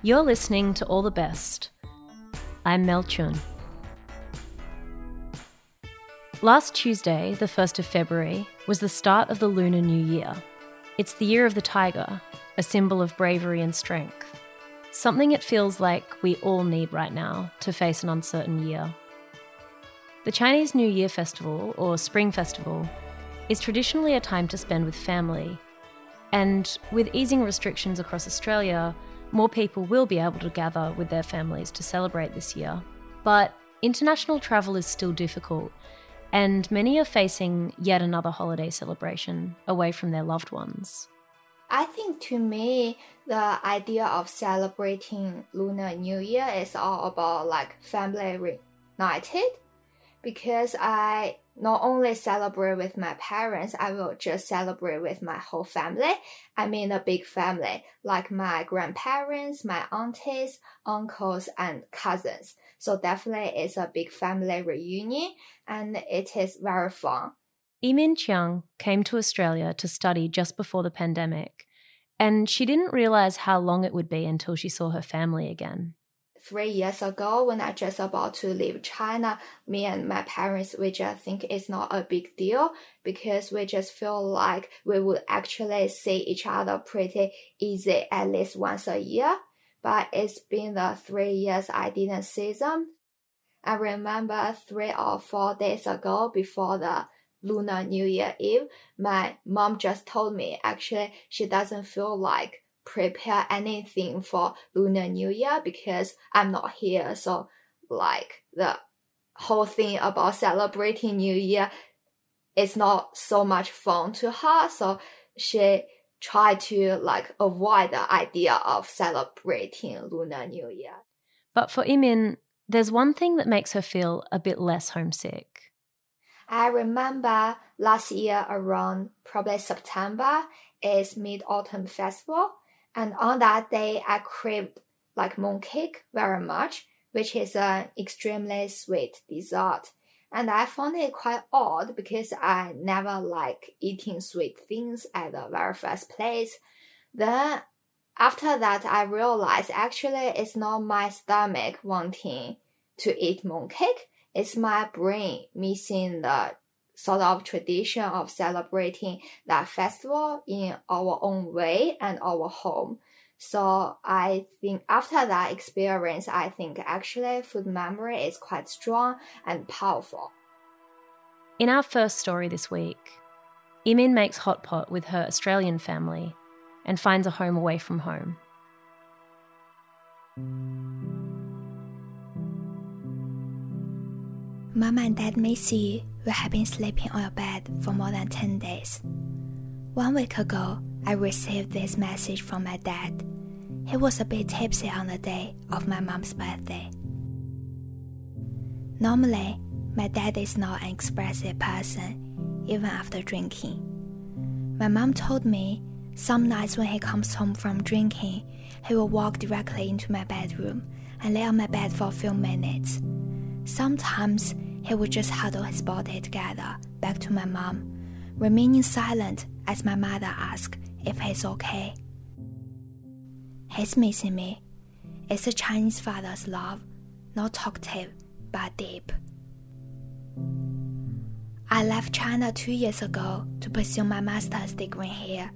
You're listening to All the Best. I'm Mel Chun. Last Tuesday, the 1st of February, was the start of the Lunar New Year. It's the year of the tiger, a symbol of bravery and strength. Something it feels like we all need right now to face an uncertain year. The Chinese New Year Festival, or Spring Festival, is traditionally a time to spend with family. And with easing restrictions across Australia, more people will be able to gather with their families to celebrate this year. But international travel is still difficult, and many are facing yet another holiday celebration away from their loved ones. I think to me, the idea of celebrating Lunar New Year is all about like family reunited because I not only celebrate with my parents, I will just celebrate with my whole family. I mean, a big family, like my grandparents, my aunties, uncles, and cousins. So definitely it's a big family reunion and it is very fun. Emin Chiang came to Australia to study just before the pandemic, and she didn't realize how long it would be until she saw her family again three years ago when I just about to leave China, me and my parents, we just think it's not a big deal because we just feel like we would actually see each other pretty easy at least once a year. But it's been the three years I didn't see them. I remember three or four days ago before the Lunar New Year Eve, my mom just told me actually she doesn't feel like prepare anything for Lunar New Year because I'm not here. So like the whole thing about celebrating New Year is not so much fun to her. So she tried to like avoid the idea of celebrating Lunar New Year. But for Imin, there's one thing that makes her feel a bit less homesick. I remember last year around probably September is Mid Autumn Festival and on that day, I craved like mooncake very much, which is an extremely sweet dessert. And I found it quite odd because I never like eating sweet things at the very first place. Then after that, I realized actually it's not my stomach wanting to eat mooncake. It's my brain missing the sort of tradition of celebrating that festival in our own way and our home. So I think after that experience, I think actually food memory is quite strong and powerful. In our first story this week, Imin makes hot pot with her Australian family and finds a home away from home. Mama and Dad miss you. Have been sleeping on your bed for more than 10 days. One week ago, I received this message from my dad. He was a bit tipsy on the day of my mom's birthday. Normally, my dad is not an expressive person, even after drinking. My mom told me some nights when he comes home from drinking, he will walk directly into my bedroom and lay on my bed for a few minutes. Sometimes he would just huddle his body together back to my mom, remaining silent as my mother asked if he's okay. He's missing me. It's a Chinese father's love, not talkative, but deep. I left China two years ago to pursue my master's degree here.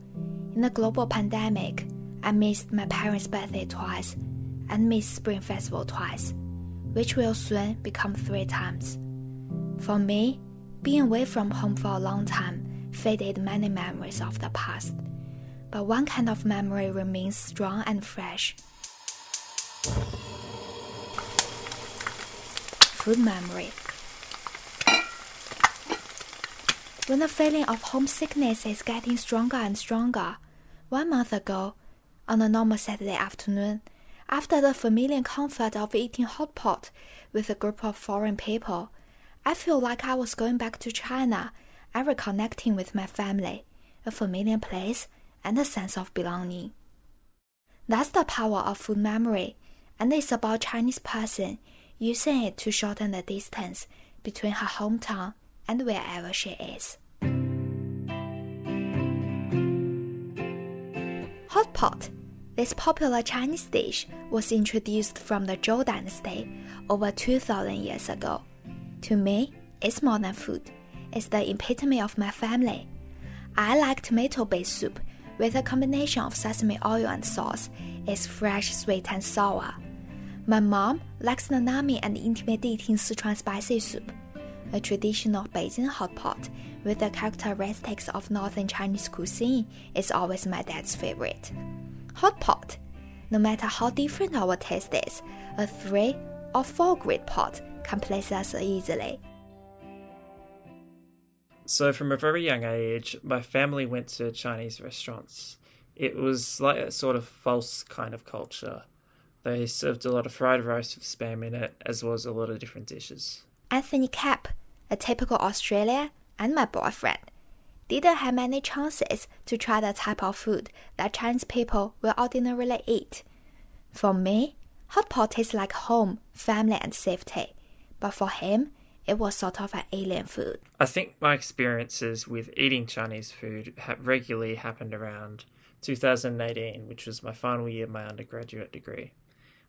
In the global pandemic, I missed my parents' birthday twice and missed Spring Festival twice, which will soon become three times. For me, being away from home for a long time faded many memories of the past, but one kind of memory remains strong and fresh. Food memory. When the feeling of homesickness is getting stronger and stronger, one month ago, on a normal Saturday afternoon, after the familiar comfort of eating hot pot with a group of foreign people, I feel like I was going back to China and reconnecting with my family, a familiar place, and a sense of belonging. That's the power of food memory, and it's about Chinese person using it to shorten the distance between her hometown and wherever she is. Hot pot This popular Chinese dish was introduced from the Zhou dynasty over 2000 years ago. To me, it's more than food. It's the epitome of my family. I like tomato based soup with a combination of sesame oil and sauce. It's fresh, sweet, and sour. My mom likes the nami and intimidating Sichuan spicy soup, a traditional Beijing hot pot with the characteristics of northern Chinese cuisine is always my dad's favorite. Hot pot. No matter how different our taste is, a three or four grit pot can us easily. So, from a very young age, my family went to Chinese restaurants. It was like a sort of false kind of culture. They served a lot of fried rice with spam in it, as well as a lot of different dishes. Anthony Cap, a typical Australian, and my boyfriend didn't have many chances to try the type of food that Chinese people will ordinarily eat. For me, hot pot tastes like home, family, and safety. But for him, it was sort of an alien food. I think my experiences with eating Chinese food have regularly happened around 2018, which was my final year of my undergraduate degree.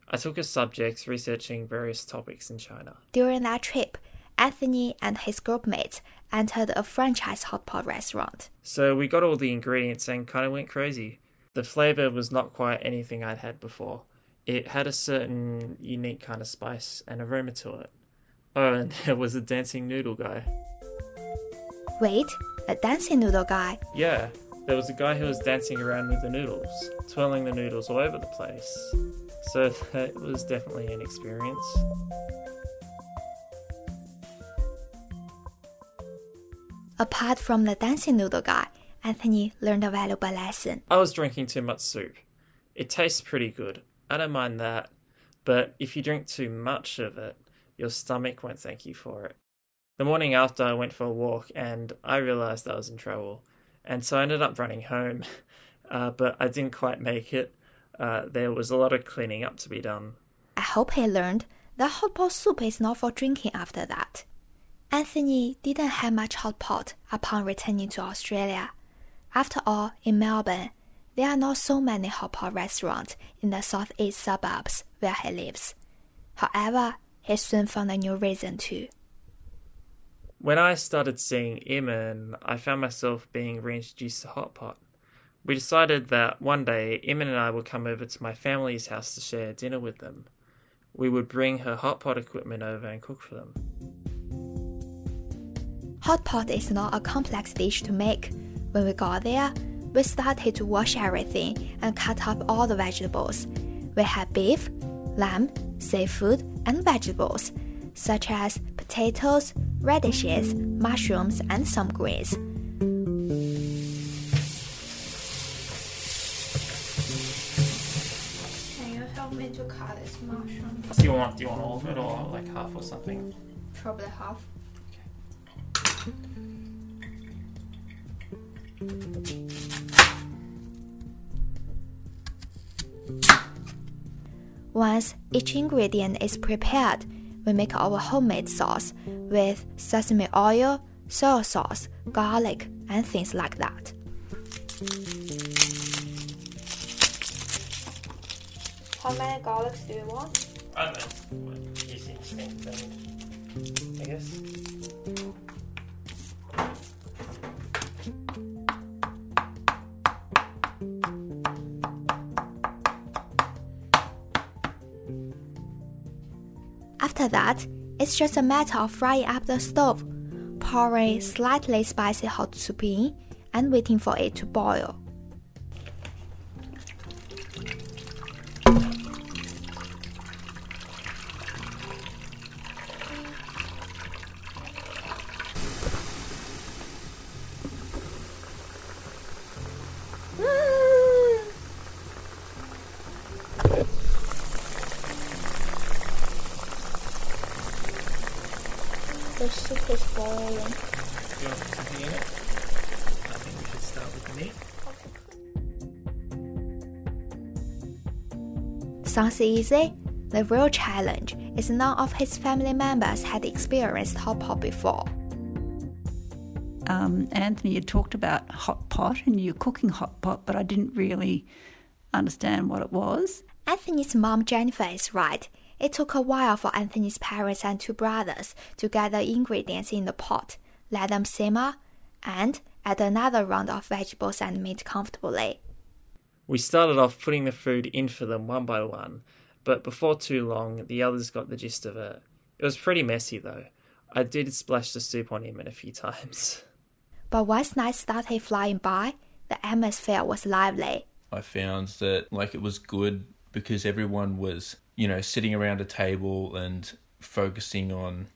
I took a subject researching various topics in China. During that trip, Anthony and his groupmates entered a franchise hot pot restaurant. So we got all the ingredients and kind of went crazy. The flavor was not quite anything I'd had before. It had a certain unique kind of spice and aroma to it. Oh, and there was a dancing noodle guy. Wait, a dancing noodle guy? Yeah, there was a guy who was dancing around with the noodles, twirling the noodles all over the place. So that was definitely an experience. Apart from the dancing noodle guy, Anthony learned a valuable lesson. I was drinking too much soup. It tastes pretty good. I don't mind that. But if you drink too much of it, your stomach won't thank you for it. The morning after, I went for a walk and I realized I was in trouble. And so I ended up running home. Uh, but I didn't quite make it. Uh, there was a lot of cleaning up to be done. I hope he learned that hot pot soup is not for drinking after that. Anthony didn't have much hot pot upon returning to Australia. After all, in Melbourne, there are not so many hot pot restaurants in the southeast suburbs where he lives. However, he soon found a new reason to. When I started seeing Iman, I found myself being reintroduced to hot pot. We decided that one day Iman and I would come over to my family's house to share dinner with them. We would bring her hot pot equipment over and cook for them. Hot pot is not a complex dish to make. When we got there, we started to wash everything and cut up all the vegetables. We had beef, lamb, seafood, and vegetables, such as potatoes, radishes, mushrooms, and some greens. Do you want do you want all of it or like half or something? Probably half. Once each ingredient is prepared, we make our homemade sauce with sesame oil, soy sauce, garlic, and things like that. How many garlics do you want? I don't know. What, you see same thing, I guess. After that, it's just a matter of frying up the stove, pouring slightly spicy hot soup in, and waiting for it to boil. Sounds easy. The real challenge is none of his family members had experienced hot pot before. um, Anthony had talked about hot pot and you're cooking hot pot, but I didn't really understand what it was. Anthony's mom Jennifer is right. It took a while for Anthony's parents and two brothers to get the ingredients in the pot, let them simmer, and add another round of vegetables and meat comfortably. We started off putting the food in for them one by one, but before too long, the others got the gist of it. It was pretty messy though. I did splash the soup on him in a few times. But once night started flying by, the atmosphere was lively. I found that like it was good because everyone was, you know, sitting around a table and focusing on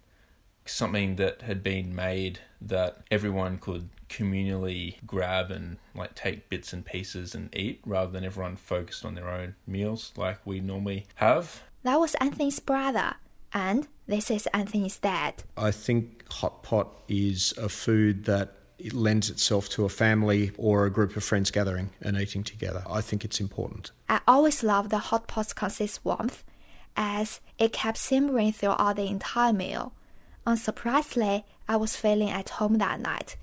something that had been made that everyone could communally grab and like take bits and pieces and eat rather than everyone focused on their own meals like we normally have. That was Anthony's brother, and this is Anthony's dad. I think hot pot is a food that it lends itself to a family or a group of friends gathering and eating together. I think it's important. I always loved the hot pot's consist warmth, as it kept simmering throughout the entire meal. Unsurprisingly, I was feeling at home that night,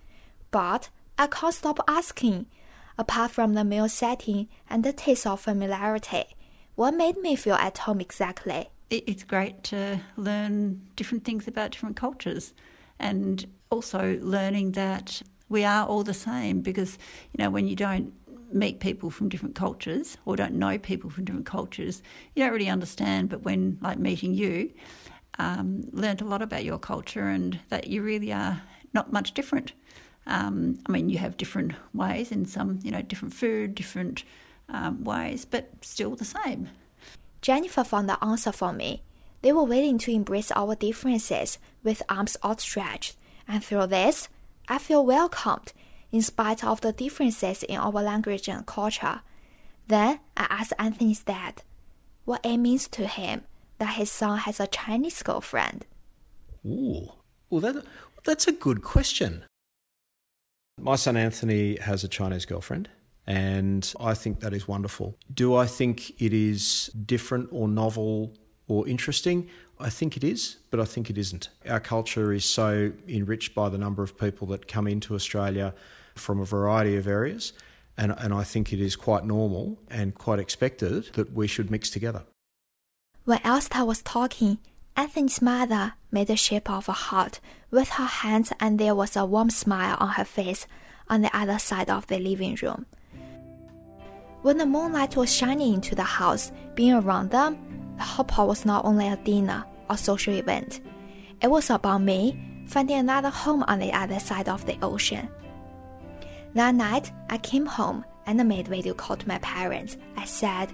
but I can't stop asking. Apart from the meal setting and the taste of familiarity, what made me feel at home exactly? It's great to learn different things about different cultures and also learning that we are all the same because, you know, when you don't meet people from different cultures or don't know people from different cultures, you don't really understand. But when, like, meeting you, um, learned a lot about your culture and that you really are not much different. Um, I mean, you have different ways in some, you know, different food, different um, ways, but still the same. Jennifer found the answer for me. They were willing to embrace our differences with arms outstretched, and through this, I feel welcomed in spite of the differences in our language and culture. Then I asked Anthony's dad what it means to him that his son has a Chinese girlfriend. Ooh, well, that, that's a good question. My son Anthony has a Chinese girlfriend, and I think that is wonderful. Do I think it is different or novel or interesting? I think it is, but I think it isn't. Our culture is so enriched by the number of people that come into Australia from a variety of areas, and, and I think it is quite normal and quite expected that we should mix together. When Elsta was talking, Anthony's mother made the shape of a heart with her hands, and there was a warm smile on her face on the other side of the living room. When the moonlight was shining into the house, being around them, the hot pot was not only a dinner or social event. It was about me finding another home on the other side of the ocean. That night, I came home and made video call to my parents. I said,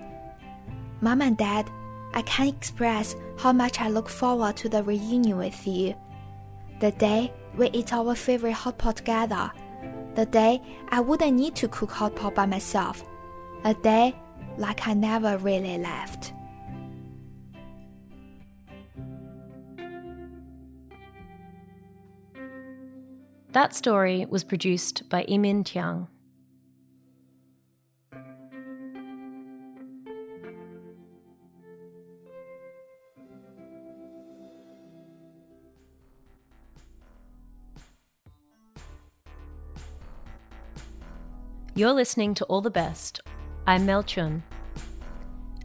Mom and Dad, I can't express how much I look forward to the reunion with you. The day we eat our favorite hot pot together. The day I wouldn't need to cook hot pot by myself. A day like I never really left. That story was produced by Imin Tiang. You're listening to All the Best. I'm Mel Chun.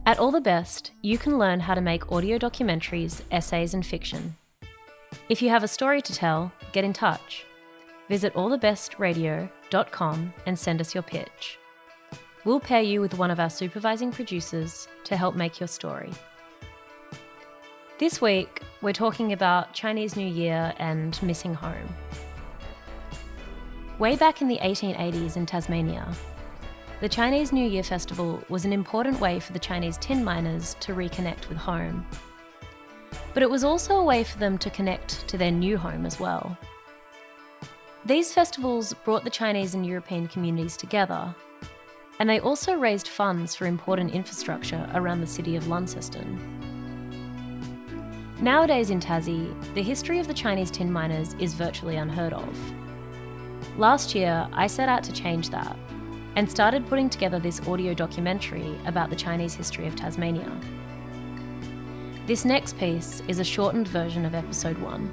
At All the Best, you can learn how to make audio documentaries, essays, and fiction. If you have a story to tell, get in touch. Visit allthebestradio.com and send us your pitch. We'll pair you with one of our supervising producers to help make your story. This week, we're talking about Chinese New Year and missing home. Way back in the 1880s in Tasmania, the Chinese New Year festival was an important way for the Chinese tin miners to reconnect with home. But it was also a way for them to connect to their new home as well. These festivals brought the Chinese and European communities together, and they also raised funds for important infrastructure around the city of Launceston. Nowadays in Tassie, the history of the Chinese tin miners is virtually unheard of. Last year, I set out to change that and started putting together this audio documentary about the Chinese history of Tasmania. This next piece is a shortened version of episode one.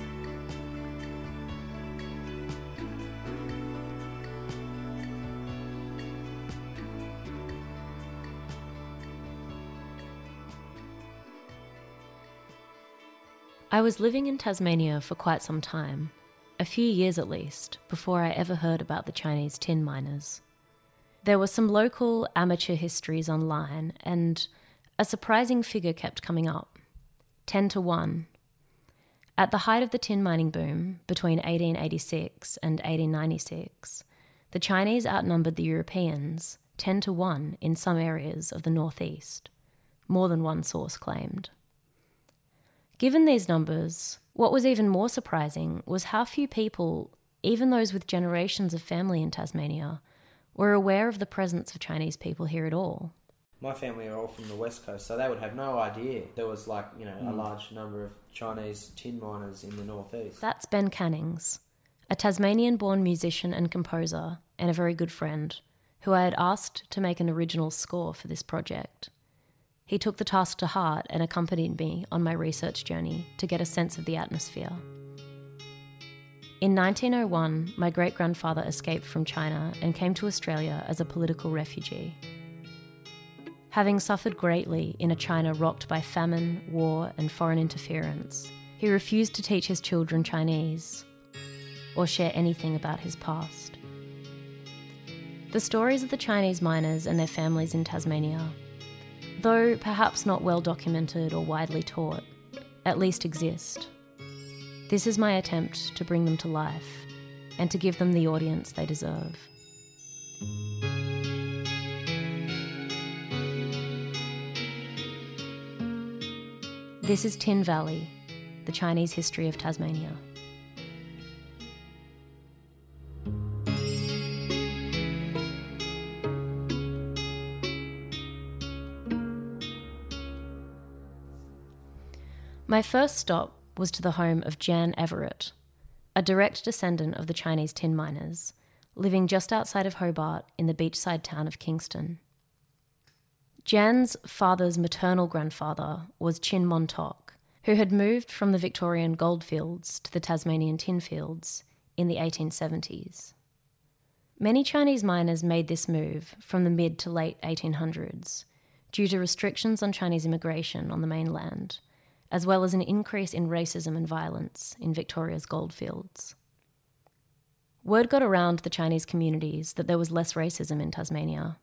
I was living in Tasmania for quite some time a few years at least, before I ever heard about the Chinese tin miners. There were some local amateur histories online, and a surprising figure kept coming up 10 to 1. At the height of the tin mining boom, between 1886 and 1896, the Chinese outnumbered the Europeans 10 to 1 in some areas of the northeast, more than one source claimed. Given these numbers, what was even more surprising was how few people, even those with generations of family in Tasmania, were aware of the presence of Chinese people here at all. My family are all from the west coast, so they would have no idea there was like you know a Mm. large number of Chinese tin miners in the northeast. That's Ben Cannings, a Tasmanian born musician and composer, and a very good friend, who I had asked to make an original score for this project. He took the task to heart and accompanied me on my research journey to get a sense of the atmosphere. In 1901, my great grandfather escaped from China and came to Australia as a political refugee. Having suffered greatly in a China rocked by famine, war, and foreign interference, he refused to teach his children Chinese or share anything about his past. The stories of the Chinese miners and their families in Tasmania, though perhaps not well documented or widely taught, at least exist. This is my attempt to bring them to life and to give them the audience they deserve. This is Tin Valley, the Chinese history of Tasmania. My first stop was to the home of Jan Everett, a direct descendant of the Chinese tin miners, living just outside of Hobart in the beachside town of Kingston. Jan's father's maternal grandfather was Chin Montauk, who had moved from the Victorian goldfields to the Tasmanian tin fields in the 1870s. Many Chinese miners made this move from the mid to late 1800s due to restrictions on Chinese immigration on the mainland, as well as an increase in racism and violence in Victoria's goldfields. Word got around the Chinese communities that there was less racism in Tasmania,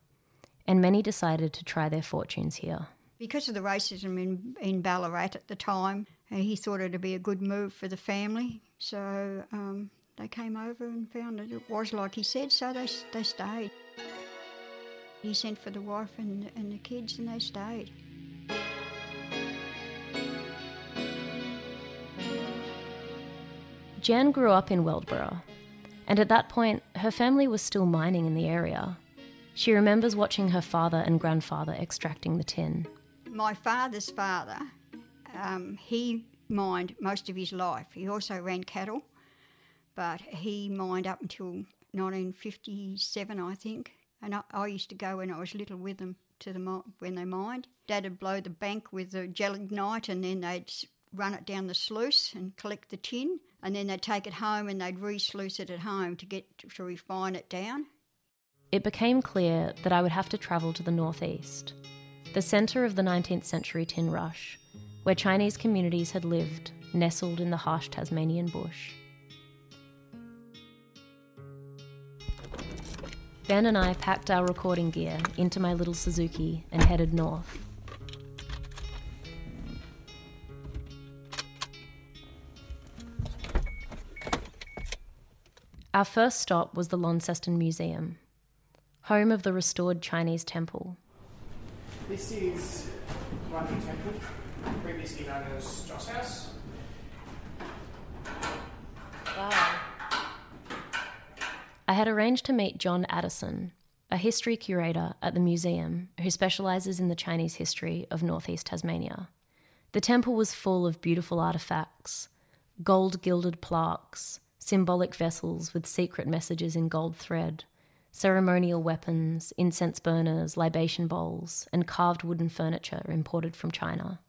and many decided to try their fortunes here. Because of the racism in, in Ballarat at the time, uh, he thought it'd be a good move for the family. So um, they came over and found that it was like he said, so they, they stayed. He sent for the wife and, and the kids, and they stayed. Jan grew up in Weldborough, and at that point, her family was still mining in the area. She remembers watching her father and grandfather extracting the tin. My father's father, um, he mined most of his life. He also ran cattle, but he mined up until 1957, I think. And I, I used to go when I was little with them to the when they mined. Dad would blow the bank with the gelignite, and then they'd run it down the sluice and collect the tin, and then they'd take it home and they'd re-sluice it at home to get to refine it down. It became clear that I would have to travel to the northeast, the centre of the 19th century tin rush, where Chinese communities had lived, nestled in the harsh Tasmanian bush. Ben and I packed our recording gear into my little Suzuki and headed north. Our first stop was the Launceston Museum, home of the restored Chinese temple. This is Guanyu Temple, previously known as Joss House. I had arranged to meet John Addison, a history curator at the museum who specialises in the Chinese history of northeast Tasmania. The temple was full of beautiful artefacts gold gilded plaques, symbolic vessels with secret messages in gold thread, ceremonial weapons, incense burners, libation bowls, and carved wooden furniture imported from China.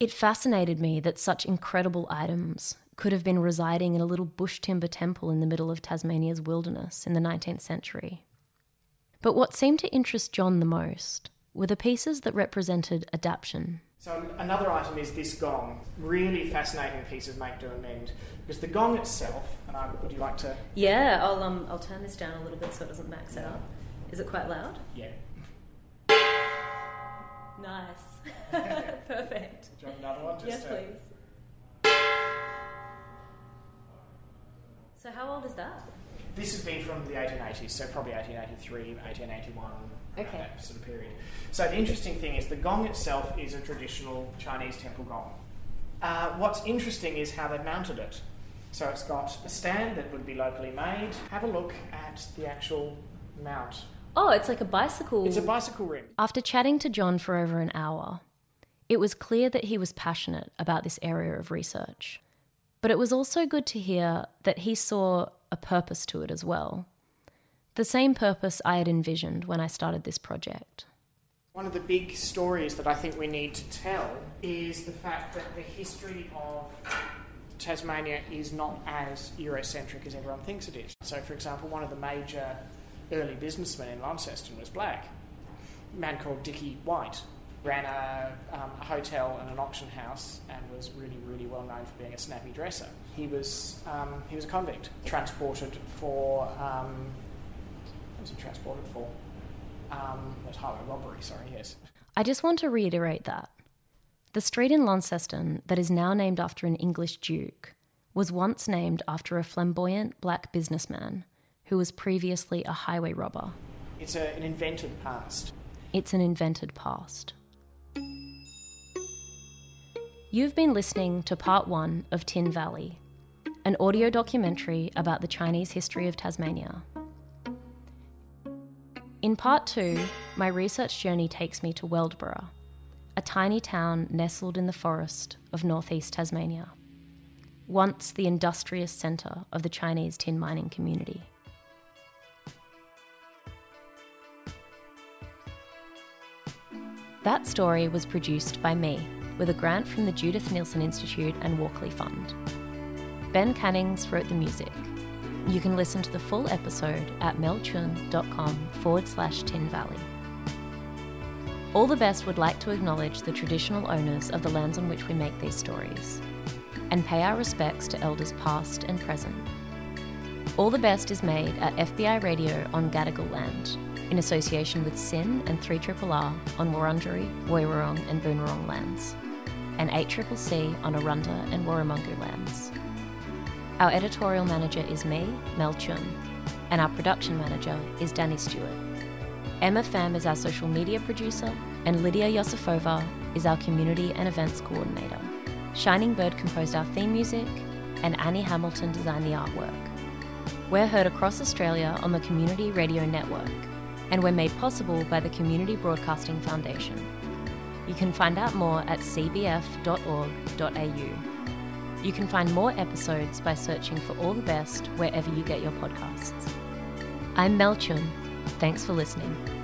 It fascinated me that such incredible items could have been residing in a little bush timber temple in the middle of Tasmania's wilderness in the 19th century. But what seemed to interest John the most were the pieces that represented adaptation. So another item is this gong. Really fascinating piece of make, do and mend. Because the gong itself, and I, would you like to? Yeah, I'll um, I'll turn this down a little bit so it doesn't max out. Is it quite loud? Yeah. Nice. Perfect. Do you want another one? Just Yes, to- please. So how old is that? This has been from the 1880s, so probably 1883, 1881, Okay. that sort of period. So the interesting thing is the gong itself is a traditional Chinese temple gong. Uh, what's interesting is how they mounted it. So it's got a stand that would be locally made. Have a look at the actual mount. Oh, it's like a bicycle. It's a bicycle rim. After chatting to John for over an hour, it was clear that he was passionate about this area of research. But it was also good to hear that he saw a purpose to it as well. The same purpose I had envisioned when I started this project. One of the big stories that I think we need to tell is the fact that the history of Tasmania is not as Eurocentric as everyone thinks it is. So, for example, one of the major early businessmen in Launceston was black, a man called Dickie White. Ran a, um, a hotel and an auction house and was really, really well known for being a snappy dresser. He was, um, he was a convict, transported for, um, was he transported for? Um, highway robbery, sorry, yes. I just want to reiterate that. The street in Launceston that is now named after an English duke was once named after a flamboyant black businessman who was previously a highway robber. It's a, an invented past. It's an invented past. You've been listening to part one of Tin Valley, an audio documentary about the Chinese history of Tasmania. In part two, my research journey takes me to Weldborough, a tiny town nestled in the forest of northeast Tasmania, once the industrious centre of the Chinese tin mining community. That story was produced by me with a grant from the Judith Neilson Institute and Walkley Fund. Ben Cannings wrote the music. You can listen to the full episode at melchun.com forward slash Tin Valley. All the Best would like to acknowledge the traditional owners of the lands on which we make these stories and pay our respects to elders past and present. All the Best is made at FBI Radio on Gadigal land in association with SYN and 3RRR on Wurundjeri, Woiwurrung and Boonwurrung lands, and 8CCC on Arrernte and Warumungu lands. Our editorial manager is me, Mel Chun, and our production manager is Danny Stewart. Emma Pham is our social media producer, and Lydia Yosifova is our community and events coordinator. Shining Bird composed our theme music, and Annie Hamilton designed the artwork. We're heard across Australia on the Community Radio Network, and we're made possible by the Community Broadcasting Foundation. You can find out more at cbf.org.au. You can find more episodes by searching for All the Best wherever you get your podcasts. I'm Mel Chun. Thanks for listening.